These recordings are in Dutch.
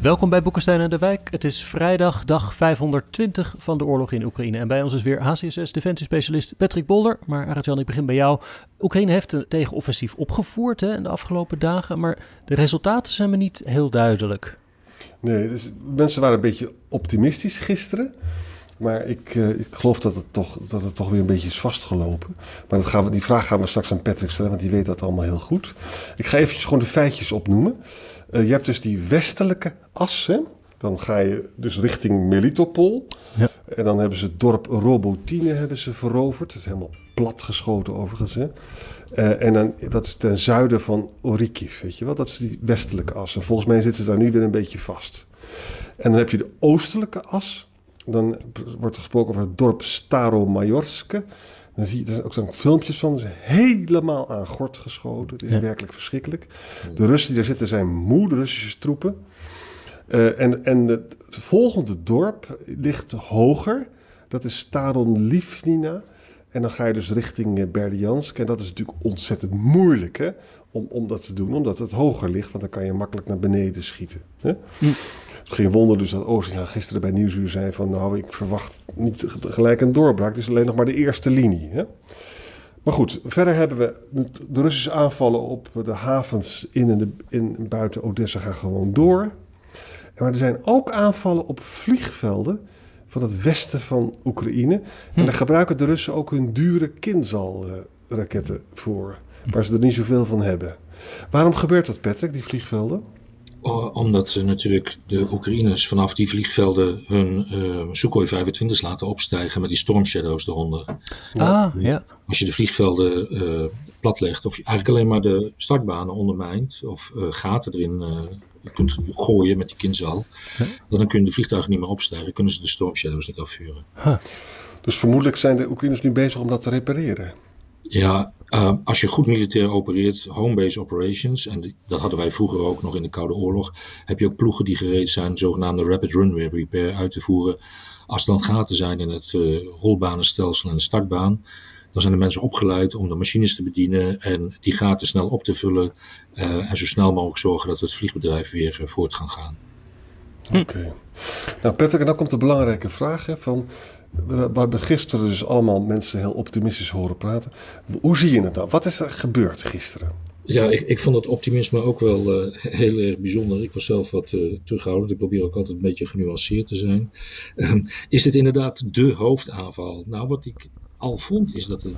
Welkom bij Boekenstein en de Wijk. Het is vrijdag, dag 520 van de oorlog in Oekraïne. En bij ons is weer HCSS defensiespecialist Patrick Bolder. Maar Arjan, ik begin bij jou. Oekraïne heeft een tegenoffensief opgevoerd hè, in de afgelopen dagen. Maar de resultaten zijn me niet heel duidelijk. Nee, dus mensen waren een beetje optimistisch gisteren. Maar ik, uh, ik geloof dat het, toch, dat het toch weer een beetje is vastgelopen. Maar dat gaan we, die vraag gaan we straks aan Patrick stellen, want die weet dat allemaal heel goed. Ik ga eventjes gewoon de feitjes opnoemen. Uh, je hebt dus die westelijke as. Hè? Dan ga je dus richting Melitopol. Ja. En dan hebben ze het dorp Robotine hebben ze veroverd. Dat is helemaal platgeschoten overigens. Hè? Uh, en dan, dat is ten zuiden van Orikiv, weet je wel. Dat is die westelijke as. En volgens mij zitten ze daar nu weer een beetje vast. En dan heb je de oostelijke as. Dan wordt er gesproken over het dorp Staromajorske. Dan zie je er ook zo'n filmpjes van. Ze helemaal aan gort geschoten. Het is ja. werkelijk verschrikkelijk. De Russen die daar zitten zijn moe, de Russische troepen. Uh, en, en het volgende dorp ligt hoger. Dat is Staron Livnina. En dan ga je dus richting Berdiansk. En dat is natuurlijk ontzettend moeilijk hè, om, om dat te doen, omdat het hoger ligt. Want dan kan je makkelijk naar beneden schieten. Hè? Hm. Het geen wonder dus dat Oosinga gisteren bij Nieuwsuur zei van... nou, ik verwacht niet gelijk een doorbraak. Is alleen nog maar de eerste linie. Hè? Maar goed, verder hebben we de Russische aanvallen op de havens in en, de, in buiten Odessa gaan gewoon door. Maar er zijn ook aanvallen op vliegvelden van het westen van Oekraïne. En hm. daar gebruiken de Russen ook hun dure Kinzhal-raketten voor. Waar ze er niet zoveel van hebben. Waarom gebeurt dat, Patrick, die vliegvelden? Omdat natuurlijk de Oekraïners vanaf die vliegvelden hun uh, Sukhoi 25 laten opstijgen met die Storm Shadows eronder. Ah, ja. Als je de vliegvelden uh, platlegt, of je eigenlijk alleen maar de startbanen ondermijnt, of uh, gaten erin kunt gooien met die kinzal, huh? dan kunnen de vliegtuigen niet meer opstijgen, kunnen ze de Storm Shadows niet afvuren. Huh. Dus vermoedelijk zijn de Oekraïners nu bezig om dat te repareren. Ja, uh, als je goed militair opereert, home-based operations, en dat hadden wij vroeger ook nog in de Koude Oorlog, heb je ook ploegen die gereed zijn zogenaamde rapid runway repair uit te voeren. Als er dan gaten zijn in het uh, rolbanenstelsel en de startbaan, dan zijn de mensen opgeleid om de machines te bedienen en die gaten snel op te vullen uh, en zo snel mogelijk zorgen dat het vliegbedrijf weer voort kan gaan. Oké. Nou Patrick, en dan komt de belangrijke vraag hè, van we hebben gisteren dus allemaal mensen heel optimistisch horen praten. Hoe zie je het dan? Wat is er gebeurd gisteren? Ja, ik, ik vond het optimisme ook wel uh, heel erg bijzonder. Ik was zelf wat uh, terughoudend. Ik probeer ook altijd een beetje genuanceerd te zijn. Um, is dit inderdaad de hoofdaanval? Nou, wat ik al vond is dat de,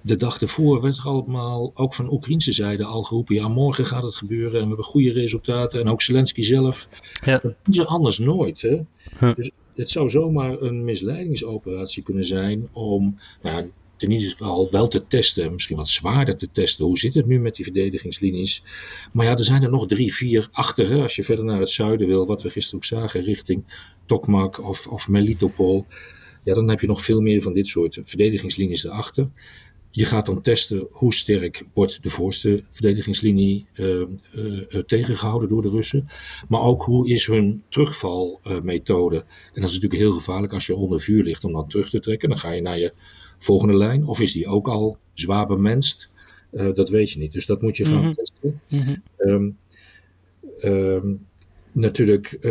de dag ervoor werd er allemaal, ook van Oekraïnse zijde, al geroepen: ja, morgen gaat het gebeuren en we hebben goede resultaten. En ook Zelensky zelf. Ja. Dat doen ze anders nooit. Hè? Huh. Dus het zou zomaar een misleidingsoperatie kunnen zijn om nou, ten ieder geval wel te testen, misschien wat zwaarder te testen. Hoe zit het nu met die verdedigingslinies? Maar ja, er zijn er nog drie, vier achter. Hè, als je verder naar het zuiden wil, wat we gisteren ook zagen, richting Tokmak of, of Melitopol. Ja, dan heb je nog veel meer van dit soort verdedigingslinies erachter. Je gaat dan testen hoe sterk wordt de voorste verdedigingslinie uh, tegengehouden door de Russen. Maar ook hoe is hun terugvalmethode. en dat is natuurlijk heel gevaarlijk als je onder vuur ligt om dan terug te trekken. Dan ga je naar je volgende lijn. Of is die ook al zwaar bemenst? dat weet je niet. Dus dat moet je gaan mm -hmm. testen. Mm -hmm. um, um, natuurlijk, uh,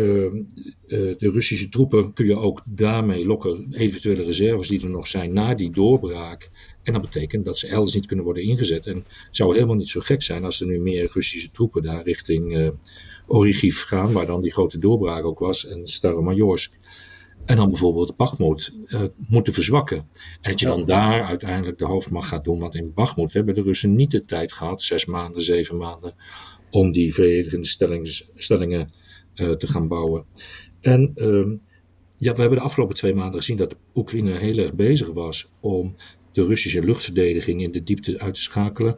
de Russische troepen kun je ook daarmee lokken, eventuele reserves die er nog zijn na die doorbraak. En dat betekent dat ze elders niet kunnen worden ingezet. En het zou helemaal niet zo gek zijn als er nu meer Russische troepen daar richting uh, Origiv gaan, waar dan die grote doorbraak ook was, en Staromajorsk. En dan bijvoorbeeld Bakhmut uh, moeten verzwakken. En dat je dan daar uiteindelijk de hoofdmacht gaat doen. Want in Bakhmut hebben de Russen niet de tijd gehad, zes maanden, zeven maanden, om die verdedigende stellingen te gaan bouwen. En uh, ja, we hebben de afgelopen twee maanden gezien dat Oekraïne heel erg bezig was om de Russische luchtverdediging in de diepte uit te schakelen.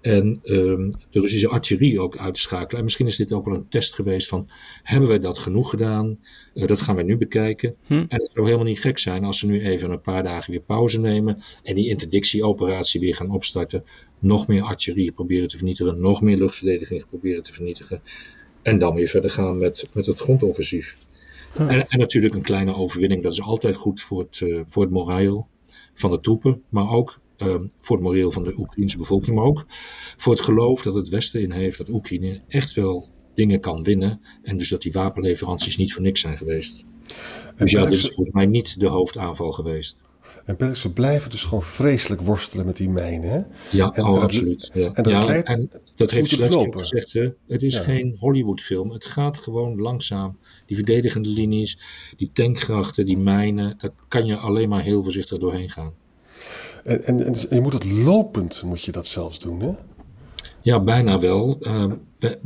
en ehm, de Russische artillerie ook uit te schakelen. En misschien is dit ook wel een test geweest van, hebben wij dat genoeg gedaan? Uh, dat gaan we nu bekijken. Hm. En het zou helemaal niet gek zijn als ze nu even een paar dagen weer pauze nemen en die interdictieoperatie weer gaan opstarten. Nog meer artillerie proberen te vernietigen, nog meer luchtverdediging proberen te vernietigen. En dan weer verder gaan met, met het grondoffensief. En, en, natuurlijk een kleine overwinning, dat is altijd goed voor het, uh, voor het moreel van de troepen, maar ook Ehm, voor het moreel van de Oekraïnse bevolking, maar ook voor het geloof dat het Westen in heeft dat Oekraïne echt wel dingen kan winnen en dus dat die wapenleveranties niet voor niks zijn geweest. dus ja, dit is volgens mij niet de hoofdaanval geweest. En ze blijven dus gewoon vreselijk worstelen met die mijnen. Hè? Ja, en, oh, absoluut. Ja. En dat, ja, leidt, en dat heeft Zelensky gezegd. Hè? Het is geen Hollywoodfilm. Het gaat gewoon langzaam. Die verdedigende linies, die tankgrachten, die mijnen. Daar kan je alleen maar heel voorzichtig doorheen gaan. En, en, je moet het lopend, moet je dat zelfs doen, hè? Ja, bijna wel. Uh,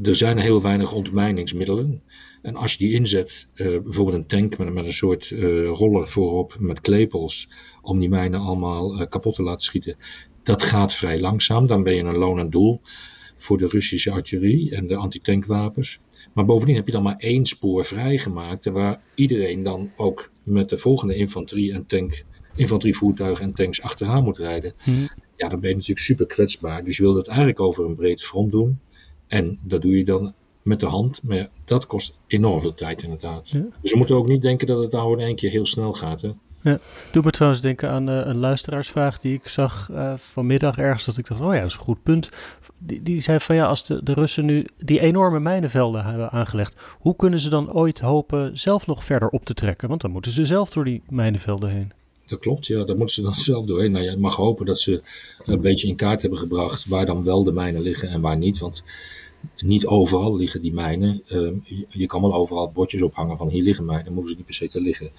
er zijn heel weinig ontmijningsmiddelen. En als je die inzet, uh, bijvoorbeeld een tank met, met een soort uh, roller voorop met klepels, om die mijnen allemaal uh, kapot te laten schieten, dat gaat vrij langzaam. Dan ben je een lonend doel voor de Russische artillerie en de antitankwapens. Maar bovendien heb je dan maar één spoor vrijgemaakt, waar iedereen dan ook met de volgende infanterie en tank infanterievoertuigen en tanks achteraan moet rijden. Hmm. Ja, dan ben je natuurlijk super kwetsbaar. Dus je wil dat eigenlijk over een breed front doen. En dat doe je dan met de hand. Maar dat kost enorm veel tijd inderdaad. Dus we moeten ook niet denken dat het nou in één keer heel snel gaat. Hè? Ja, doe me trouwens denken aan uh, een luisteraarsvraag die ik zag uh, vanmiddag ergens. Dat ik dacht, oh ja, dat is een goed punt. Die, die zei van ja, als de, de Russen nu die enorme mijnenvelden hebben aangelegd. Hoe kunnen ze dan ooit hopen zelf nog verder op te trekken? Want dan moeten ze zelf door die mijnenvelden heen. Dat klopt, ja. Daar moeten ze dan zelf doorheen. Nou, je mag hopen dat ze een beetje in kaart hebben gebracht waar dan wel de mijnen liggen en waar niet. Want niet overal liggen die mijnen. Uh, je, kan wel overal bordjes ophangen van hier liggen mijnen, dan moeten ze niet per se te liggen.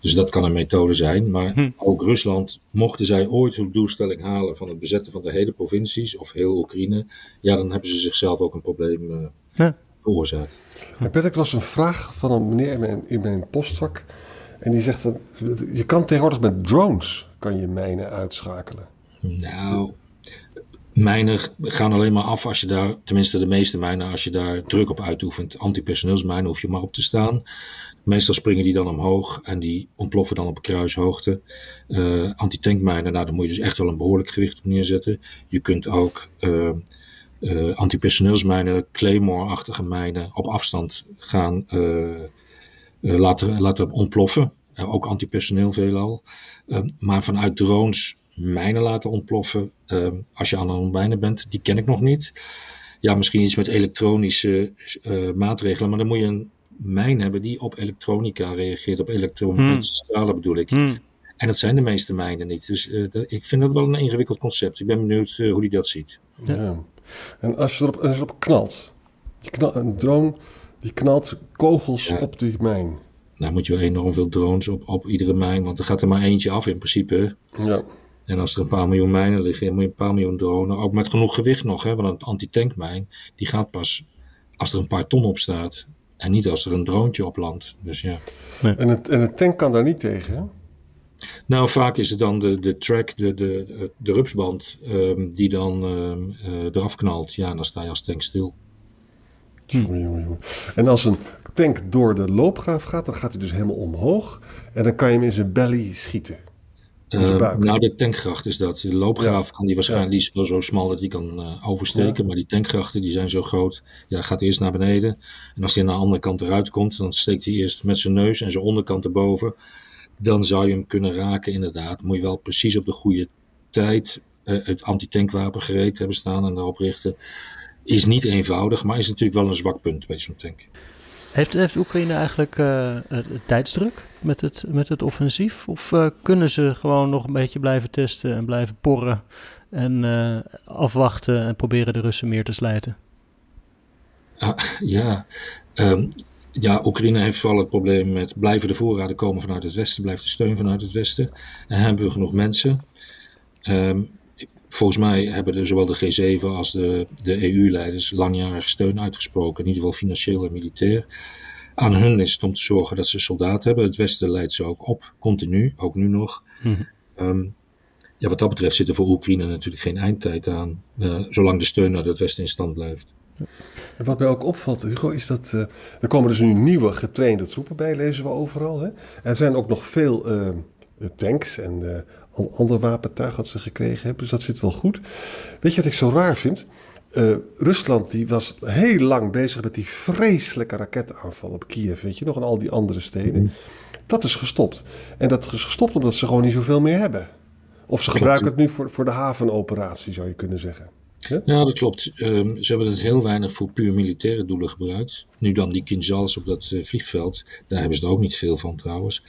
Dus dat kan een methode zijn. Maar hm. ook Rusland, mochten zij ooit hun doelstelling halen van het bezetten van de hele provincies of heel Oekraïne, ja, dan hebben ze zichzelf ook een probleem uh, ja. veroorzaakt. Ja, Patrick, was een vraag van een meneer in mijn, in mijn postvak. En die zegt dat je kan tegenwoordig met drones kan je mijnen uitschakelen. Nou, mijnen gaan alleen maar af als je daar, tenminste de meeste mijnen, als je daar druk op uitoefent. Antipersoneelsmijnen hoef je maar op te staan. Meestal springen die dan omhoog en die ontploffen dan op kruishoogte. Uh, antitankmijnen, nou daar moet je dus echt wel een behoorlijk gewicht op neerzetten. Je kunt ook uh, uh, antipersoneelsmijnen, Claymore-achtige mijnen op afstand gaan eh, laten, laten ontploffen. Ook antipersoneel veelal. Maar vanuit drones mijnen laten ontploffen. Ehm, als je aan het ontmijnen bent, die ken ik nog niet. Ja, misschien iets met elektronische uh, maatregelen, maar dan moet je een mijn hebben die op elektronica reageert, op elektromagnetische hmm. stralen bedoel ik. Hmm. En dat zijn de meeste mijnen niet. Dus ik vind dat wel een ingewikkeld concept. Ik ben benieuwd hoe die dat ziet. Ja. En als je erop, als je erop knalt, je knalt, een drone die knalt kogels op die mijn. Nou moet je wel enorm veel drones op, op iedere mijn, want er gaat er maar eentje af in principe. Ja. En als er een paar miljoen mijnen liggen, dan moet je een paar miljoen dronen. Ook met genoeg gewicht nog, hè, want een anti-tankmijn, die gaat pas als er een paar ton op staat. En niet als er een droontje op landt. Dus ja. En, het, en het tank kan daar niet tegen, hè? Nou, vaak is het dan de, de track, de, de, de rupsband, um, die dan um, uh, eraf knalt. Ja, en dan sta je als tank stil. Hm. En als een tank door de loopgraaf gaat, dan gaat hij dus helemaal omhoog. En dan kan je hem in zijn belly schieten. Uh, nou, de tankgracht is dat. De loopgraaf kan die waarschijnlijk ja. wel zo smal dat hij kan uh, oversteken. Maar die tankgrachten die zijn zo groot. Ja, gaat eerst naar beneden. En als hij aan de andere kant eruit komt, dan steekt hij eerst met zijn neus en zijn onderkant erboven. Dan zou je hem kunnen raken, inderdaad. Moet je wel precies op de goede tijd uh, het anti-tankwapen gereed hebben staan en daarop richten. Is niet eenvoudig, maar is natuurlijk wel een zwak punt bij zo'n tank. Heeft, heeft Oekraïne eigenlijk uh, tijdsdruk met het, met het offensief? Of uh, kunnen ze gewoon nog een beetje blijven testen en blijven porren en afwachten en proberen de Russen meer te slijten? Ah, ja, um, ja, Oekraïne heeft vooral het probleem met blijven de voorraden komen vanuit het westen, blijft de steun vanuit het westen en hebben we genoeg mensen. Um, Volgens mij hebben de, zowel de G7 als de, de EU-leiders langjarig steun uitgesproken, in ieder geval financieel en militair. Aan hun is het om te zorgen dat ze soldaten hebben. Het Westen leidt ze ook op, continu, ook nu nog. Mhm. Ehm, ja, wat dat betreft zit er voor Oekraïne natuurlijk geen eindtijd aan, zolang de steun naar het Westen in stand blijft. En wat mij ook opvalt, Hugo, is dat uh, er komen dus nu nieuwe getrainde troepen bij, lezen we overal. Hè? Er zijn ook nog veel uh, tanks en uh, ander wapentuig dat ze gekregen hebben, dus dat zit wel goed. Weet je wat ik zo raar vind? Rusland die was heel lang bezig met die vreselijke raketaanval op Kiev, weet je nog, en al die andere steden. Mhm. Dat is gestopt. En dat is gestopt omdat ze gewoon niet zoveel meer hebben. Of ze gebruiken het nu voor, voor de havenoperatie, zou je kunnen zeggen. Ja, ja dat klopt. Um, ze hebben het heel weinig voor puur militaire doelen gebruikt. Nu dan die Kinzhals op dat uh, vliegveld, daar hebben ze er ook niet veel van trouwens.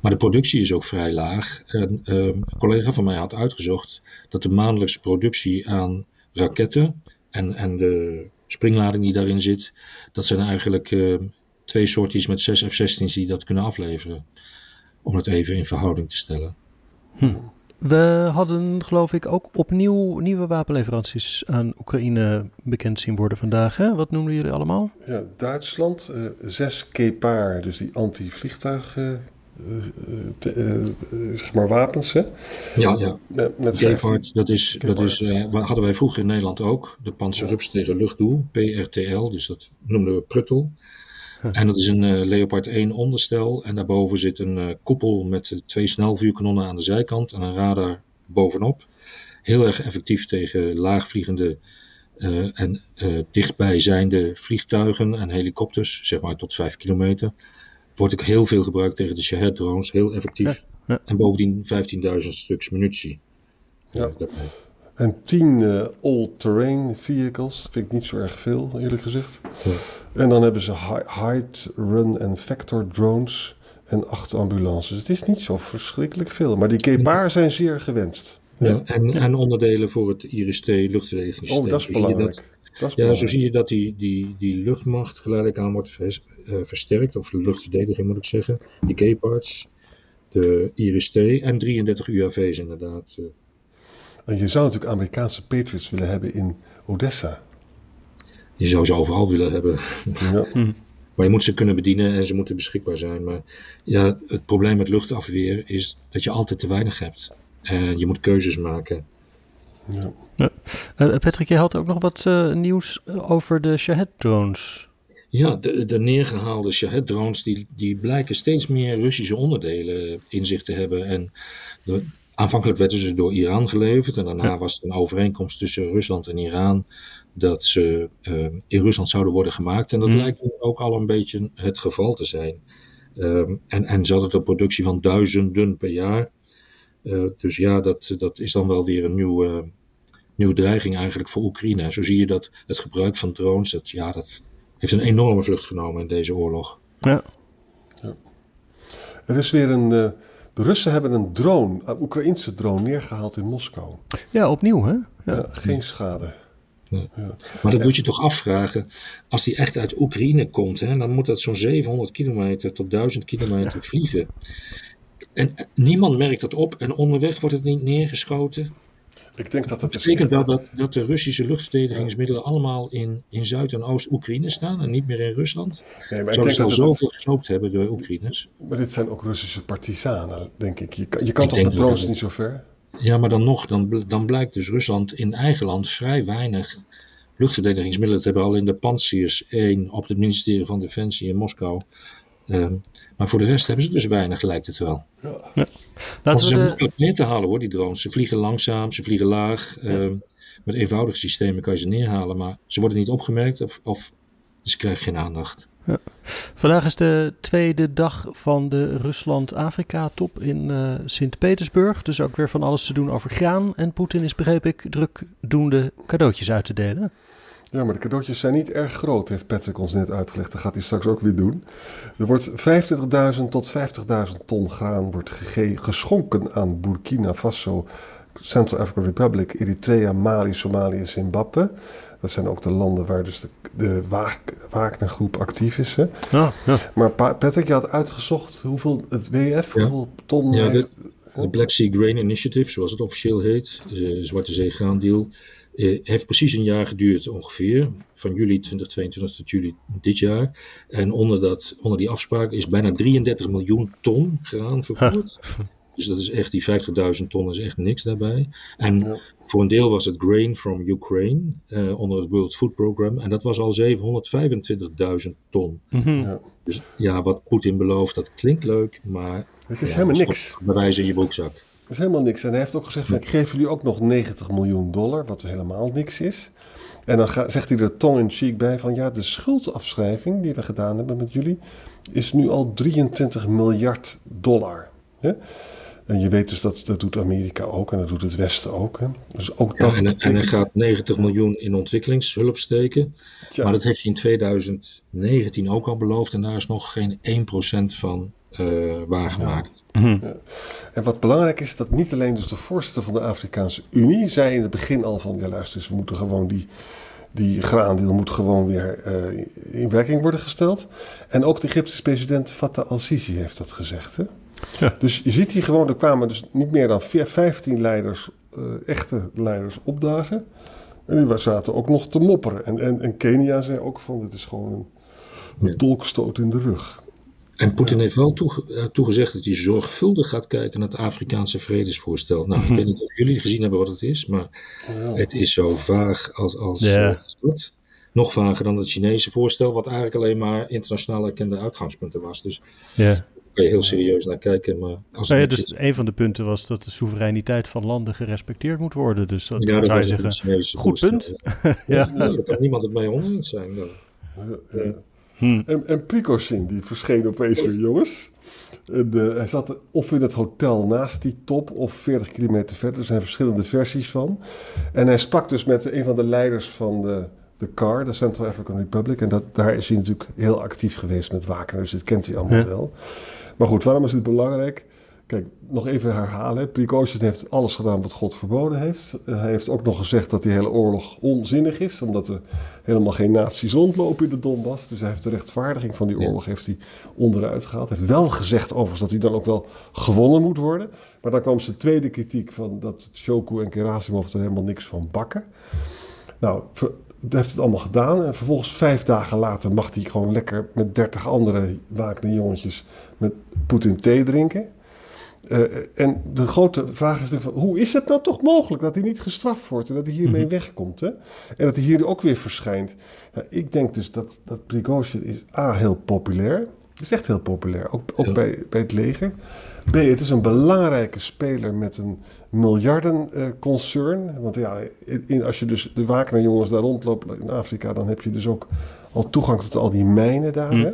Maar de productie is ook vrij laag. En, um, een collega van mij had uitgezocht dat de maandelijkse productie aan raketten en, en de springlading die daarin zit, dat zijn eigenlijk uh, twee soortjes met 6 F-16's die dat kunnen afleveren. Om het even in verhouding te stellen. Hm. We hadden, geloof ik, ook opnieuw nieuwe wapenleveranties aan Oekraïne bekend zien worden vandaag. Hè? Wat noemden jullie allemaal? Ja, Duitsland, uh, zes Kepar, dus die anti-vliegtuig. Uh, uh, zeg maar wapens, hè? Ja, ja. Met Gepard, dat is, dat is hadden wij vroeger in Nederland ook. De Panzerrups tegen luchtdoel, PRTL, dus dat noemden we Pruttel. En dat is een uh, Leopard 1 onderstel. En daarboven zit een uh, koepel met twee snelvuurkanonnen aan de zijkant en een radar bovenop. Heel erg effectief tegen laagvliegende uh, en dichtbijzijnde vliegtuigen en helikopters, zeg maar tot 5 kilometer. Wordt ook heel veel gebruikt tegen de Shahed drones, heel effectief. En bovendien 15.000 stuks munitie. Ja. En 10 all-terrain vehicles, vind ik niet zo erg veel, eerlijk gezegd. Ja. En dan hebben ze hide, run en vector drones en acht ambulances. Het is niet zo verschrikkelijk veel, maar die Kepar zijn zeer gewenst. Ja, en, en onderdelen voor het IRST luchtverdedigingssysteem. Oh, dat is belangrijk. Dat, ja, zo zie je dat die, die, die luchtmacht geleidelijk aan wordt uh, versterkt, of de luchtverdediging moet ik zeggen. Die Gepards, de IRST en 33 UAV's inderdaad. Eh. En je zou natuurlijk Amerikaanse Patriots willen hebben in Odessa. Je zou ze overal willen hebben. Ja. Maar je moet ze kunnen bedienen en ze moeten beschikbaar zijn. Maar ja, het probleem met luchtafweer is dat je altijd te weinig hebt. En je moet keuzes maken. Ja. ja. Uh, Patrick, je had ook nog wat uh, nieuws over de Shahed-drones. Ja, de, de neergehaalde Shahed-drones die, die blijken steeds meer Russische onderdelen in zich te hebben. En de, aanvankelijk werden ze door Iran geleverd en daarna was er een overeenkomst tussen Rusland en Iran dat ze uh, in Rusland zouden worden gemaakt. En dat mm. lijkt ook al een beetje het geval te zijn. Um, en, en ze hadden een productie van duizenden per jaar. Uh, dus ja, dat, dat is dan wel weer een nieuwe, nieuwe dreiging eigenlijk voor Oekraïne. En zo zie je dat het gebruik van drones, dat, ja, dat heeft een enorme vlucht genomen in deze oorlog. Ja. ja. Er is weer een. Uh, de Russen hebben een drone, een Oekraïnse drone, neergehaald in Moskou. Ja, opnieuw hè? Ja. ja geen schade. Ja. Maar dat moet je toch afvragen. Als die echt uit Oekraïne komt, hè, dan moet dat zo'n 700 kilometer tot 1000 kilometer vliegen. En niemand merkt dat op en onderweg wordt het niet neergeschoten. Ik denk dat dat, dat betekent dat, dat, dat de Russische luchtverdedigingsmiddelen allemaal in, in Zuid- en Oost-Oekraïne staan en niet meer in Rusland. Nee, maar denk dat zoveel gesloopt hebben door Oekraïners. Maar dit zijn ook Russische partisanen, denk ik. Je kan, je kan toch met drones niet zo ver? Ja, maar dan nog, dan, dan blijkt dus Rusland in eigen land vrij weinig luchtverdedigingsmiddelen te hebben. Al in de Pantsers 1 op het ministerie van Defensie in Moskou. Um, maar voor de rest hebben ze dus weinig, lijkt het wel. Ja. ja. Laten ze zijn makkelijk neer te halen hoor, die drones. Ze vliegen langzaam, ze vliegen laag. Ja. Um, met eenvoudige systemen kan je ze neerhalen, maar ze worden niet opgemerkt of, of ze krijgen geen aandacht. Ja. Vandaag is de tweede dag van de Rusland-Afrika-top in uh, Sint-Petersburg. Dus ook weer van alles te doen over graan. En Poetin is, begreep ik, druk doende cadeautjes uit te delen. Ja, maar de cadeautjes zijn niet erg groot, heeft Patrick ons net uitgelegd. Dat gaat hij straks ook weer doen. Er wordt 25.000 tot 50.000 ton graan wordt geschonken aan Burkina Faso, Central African Republic, Eritrea, Mali, Somalië, Zimbabwe. Dat zijn ook de landen waar dus de, de Wagnergroep actief is. Hè? Ja, ja. Maar Patrick, je had uitgezocht hoeveel het WF, hoeveel ton ja, heeft... De, Black Sea Grain Initiative, zoals het officieel heet, de Zwarte Zee Graandeal, eh, heeft precies een jaar geduurd ongeveer, van juli 2022 tot juli dit jaar. En onder, dat, onder die afspraak is bijna 33 miljoen ton graan vervoerd. Dus dat is echt, die 50.000 ton is echt niks daarbij. En Ja. voor een deel was het grain from Ukraine eh, onder het World Food Program. En dat was al 725.000 ton. Mhm. Ja. Dus ja, wat Poetin belooft, dat klinkt leuk, maar... Het is ja, helemaal niks. Bewijs in je broekzak. Is helemaal niks. En hij heeft ook gezegd: van, ik geef jullie ook nog 90 miljoen dollar, wat helemaal niks is. En dan ga- zegt hij er tong in cheek bij van ja, de schuldafschrijving die we gedaan hebben met jullie is nu al 23 miljard dollar. Hè? En je weet dus dat dat doet Amerika ook en dat doet het Westen ook. Hè? Dus ook Ja, dat en, en hij gaat 90 miljoen in ontwikkelingshulp steken. Tja, Maar dat heeft hij in 2019 ook al beloofd. En daar is nog geen 1% van eh, waargemaakt. En wat belangrijk is, dat niet alleen dus de voorzitter van de Afrikaanse Unie zei in het begin al van, ja luister eens, we moeten gewoon die, die graandeel moet gewoon weer eh, in werking worden gesteld. En ook de Egyptische president Fattah al-Sisi heeft dat gezegd. Hè? Ja. Dus je ziet hier gewoon, er kwamen dus niet meer dan veer- 15 leiders, eh, echte leiders opdagen. En die zaten ook nog te mopperen. En, en, en Kenia zei ook van, dit is gewoon een, een Ja. dolkstoot in de rug. En Poetin heeft wel toege- eh, toegezegd dat hij zorgvuldig gaat kijken naar het Afrikaanse vredesvoorstel. Nou, ik weet niet of jullie gezien hebben wat het is, maar Ja. het is zo vaag als, als, Ja. eh, als dat. Nog vager dan het Chinese voorstel, wat eigenlijk alleen maar internationaal erkende uitgangspunten was. Dus Ja. daar kan je heel serieus naar kijken. Maar als Nou ja, dus is- een van de punten was dat de soevereiniteit van landen gerespecteerd moet worden. Dus dat ja, dat zou je zeggen. goed voorstel. punt. Ja, daar kan niemand het mee oneens zijn. Dan. Ja, ja. Hm. En, en die verscheen opeens weer, jongens. En, eh, hij zat of in het hotel naast die top of 40 kilometer verder. Er zijn verschillende versies van. En hij sprak dus met een van de leiders van de, de CAR, de Central African Republic. En dat, daar is hij natuurlijk heel actief geweest met Wagner, dus dit kent hij allemaal Ja. wel. Maar goed, waarom is dit belangrijk? Kijk, nog even herhalen. Prigozhin heeft alles gedaan wat God verboden heeft. Hij heeft ook nog gezegd dat die hele oorlog onzinnig is, omdat er helemaal geen nazi's rondlopen in de Donbass. Dus hij heeft de rechtvaardiging van die oorlog heeft hij onderuit gehaald. Hij heeft wel gezegd overigens dat hij dan ook wel gewonnen moet worden. Maar dan kwam zijn tweede kritiek van dat Shoku en Gerasimov er helemaal niks van bakken. Nou, hij heeft het allemaal gedaan. En vervolgens vijf dagen later mag hij gewoon lekker met dertig andere Wagner jongetjes met Poetin thee drinken. Eh, en de grote vraag is natuurlijk van, hoe is het nou toch mogelijk dat hij niet gestraft wordt en dat hij hiermee wegkomt? Hè? En dat hij hier ook weer verschijnt. Ja, ik denk dus dat, dat Prigozhin is A, heel populair. Het is echt heel populair, ook, ook Ja. bij, bij het leger. B, het is een belangrijke speler met een miljardenconcern. Want ja, in, als je dus de Wagner-jongens daar rondlopen in Afrika, dan heb je dus ook al toegang tot al die mijnen daar. Hm. Hè?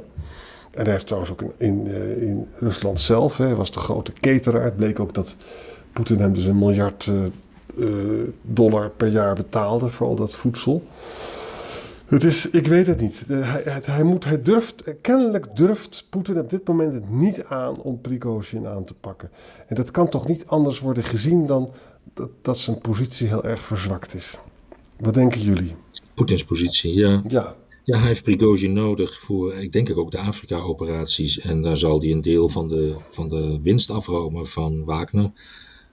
En hij heeft trouwens ook in, in, eh, in Rusland zelf, hè, hij was de grote cateraar. Het bleek ook dat Poetin hem dus een miljard eh, eh, dollar per jaar betaalde voor al dat voedsel. Het is, ik weet het niet. Hij, hij, hij moet, hij durft, kennelijk durft Poetin op dit moment het niet aan om Prigozhin aan te pakken. En dat kan toch niet anders worden gezien dan dat, dat zijn positie heel erg verzwakt is. Wat denken jullie? Poetins positie, ja. Ja, Ja, hij heeft Prigozhin nodig voor, ik denk ook de Afrika-operaties. En daar zal hij een deel van de, van de winst afromen van Wagner.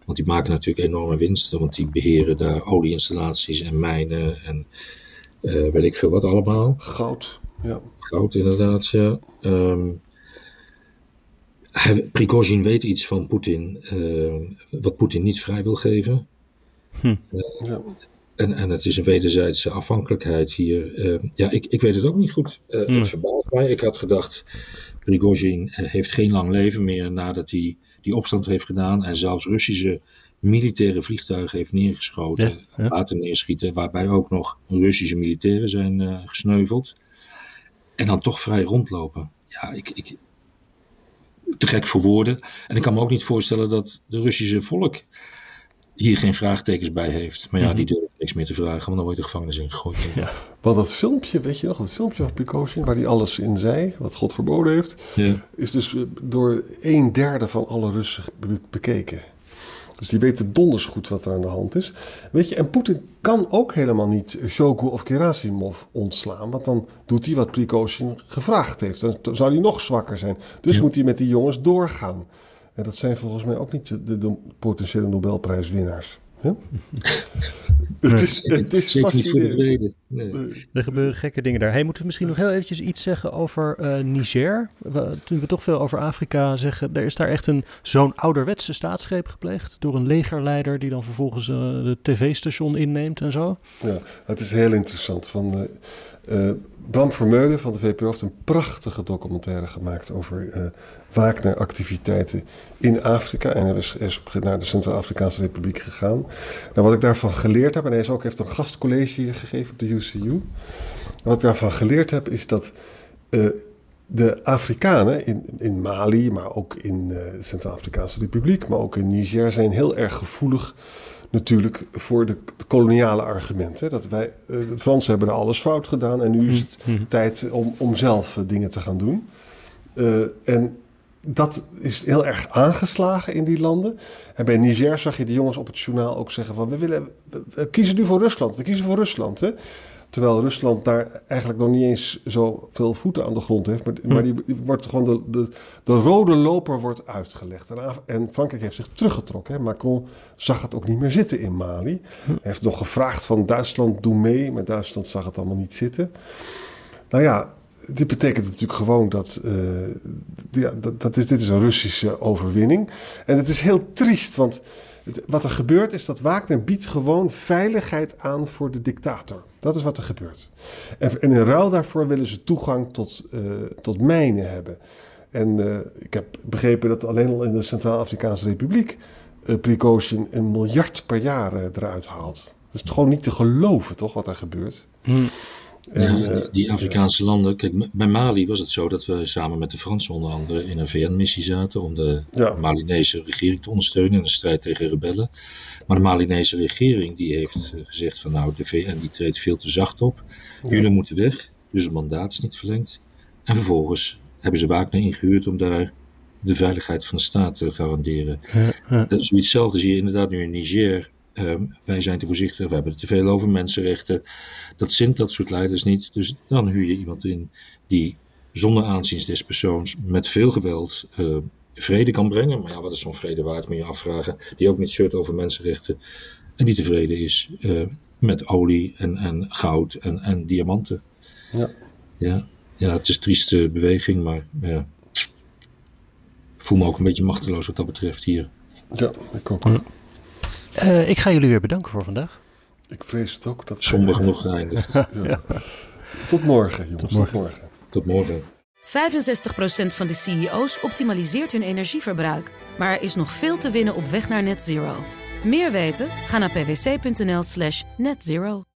Want die maken natuurlijk enorme winsten, want die beheren daar olieinstallaties en mijnen en eh, weet ik veel wat allemaal. goud. Ja. Goud inderdaad, ja. Ehm hij, Prigozhin weet iets van Poetin, eh, wat Poetin niet vrij wil geven. Ja. En, en het is een wederzijdse afhankelijkheid hier. Eh, ja, ik, ik weet het ook niet goed. Eh, Hmm. Het verbaast mij. Ik had gedacht, Prigozhin eh, heeft geen lang leven meer nadat hij die opstand heeft gedaan. En zelfs Russische militaire vliegtuigen heeft neergeschoten. Ja, ja. Laten neerschieten, waarbij ook nog Russische militairen zijn eh, gesneuveld. En dan toch vrij rondlopen. Ja, ik, ik, te gek voor woorden. En ik kan me ook niet voorstellen dat de Russische volk hier geen vraagtekens bij heeft. Maar ja, die durven niks meer te vragen, want dan word je de gevangenis ingegooid. Ja. Want dat filmpje, weet je nog, dat filmpje van Prigozhin, waar hij alles in zei, wat God verboden heeft, Ja. is dus eh, door een derde van alle Russen be- bekeken. Dus die weten donders goed wat er aan de hand is. Weet je, en Poetin kan ook helemaal niet Shogu of Gerasimov ontslaan. Want dan doet hij wat Prigozhin gevraagd heeft. Dan zou hij nog zwakker zijn. Dus Ja. moet hij met die jongens doorgaan. En dat zijn volgens mij ook niet de, de potentiële Nobelprijswinnaars. Het is, het is Zeker niet voor de fascinerend. Nee. Er gebeuren gekke dingen daar. Hey, moeten we misschien nog heel eventjes iets zeggen over eh, Niger? We- Toen we toch veel over Afrika zeggen, er is daar echt een zo'n ouderwetse staatsgreep gepleegd door een legerleider die dan vervolgens eh, de tv-station inneemt en zo. Ja, het is heel interessant. Van, eh, eh, Bram Vermeulen van de VPRO heeft een prachtige documentaire gemaakt over eh Wagner-activiteiten in Afrika. En hij is, is ook naar de Centraal-Afrikaanse Republiek gegaan. Nou, wat ik daarvan geleerd heb, en hij is ook, heeft een gastcollege gegeven op de UCU. En wat ik daarvan geleerd heb, is dat eh, de Afrikanen in, in Mali, maar ook in eh, de Centraal-Afrikaanse Republiek, maar ook in Niger, zijn heel erg gevoelig natuurlijk voor de koloniale argumenten. Dat wij, eh, de Fransen hebben er alles fout gedaan en nu is het tijd om, om zelf dingen te gaan doen. En dat is heel erg aangeslagen in die landen. En bij Niger zag je de jongens op het journaal ook zeggen van... we, willen, we, kiezen nu voor Rusland, we kiezen voor Rusland. Hè? Terwijl Rusland daar eigenlijk nog niet eens zoveel voeten aan de grond heeft. Maar, maar die, die wordt gewoon de, de, de rode loper wordt uitgelegd. En, en Frankrijk heeft zich teruggetrokken. Hè. Macron zag het ook niet meer zitten in Mali. Hij heeft nog gevraagd van Duitsland, doe mee. Maar Duitsland zag het allemaal niet zitten. Nou ja, dit betekent natuurlijk gewoon dat, eh, ja, dat, dat is, dit is een Russische overwinning. En het is heel triest, want wat er gebeurt is dat Wagner biedt gewoon veiligheid aan voor de dictator. Dat is wat er gebeurt. En, en in ruil daarvoor willen ze toegang tot, eh, tot mijnen hebben. En eh, ik heb begrepen dat alleen al in de Centraal-Afrikaanse Republiek uh, Prigozhin een miljard per jaar eruit haalt. Dat is gewoon niet te geloven, toch, wat er gebeurt. En, Ja, eh, die- die Afrikaanse landen. Kijk, bij Mali was het zo dat we samen met de Fransen onder andere in een VN-missie zaten om de Ja. Malinese regering te ondersteunen in de strijd tegen rebellen. Maar de Malinese regering die heeft eh, gezegd van nou, de VN die treedt veel te zacht op. Jullie moeten weg, dus het mandaat is niet verlengd. En vervolgens hebben ze Wagner ingehuurd om daar de veiligheid van de staat te garanderen. Eh, Zoiets hetzelfde zie je inderdaad nu in Niger. Ehm, wij zijn te voorzichtig, we hebben het te veel over mensenrechten. Dat zint dat soort leiders niet. Dus dan huur je iemand in die zonder aanzien des persoons met veel geweld eh, vrede kan brengen. Maar ja, wat is zo'n vrede waard, moet je afvragen. Die ook niet zeurt over mensenrechten. En die tevreden is eh, met olie en, en goud en, en diamanten. Ja. Ja. ja, het is een trieste beweging, maar ja. ik voel me ook een beetje machteloos wat dat betreft hier. ja, ik ook. Eh, ik ga jullie weer bedanken voor vandaag. Ik vrees het ook. Dat Somber genoeg geëindigd. Tot morgen, jongens. Tot morgen. morgen. Tot morgen. 65% van de CEO's optimaliseert hun energieverbruik. Maar er is nog veel te winnen op weg naar net zero. Meer weten? Ga naar pwc.nl slash netzero.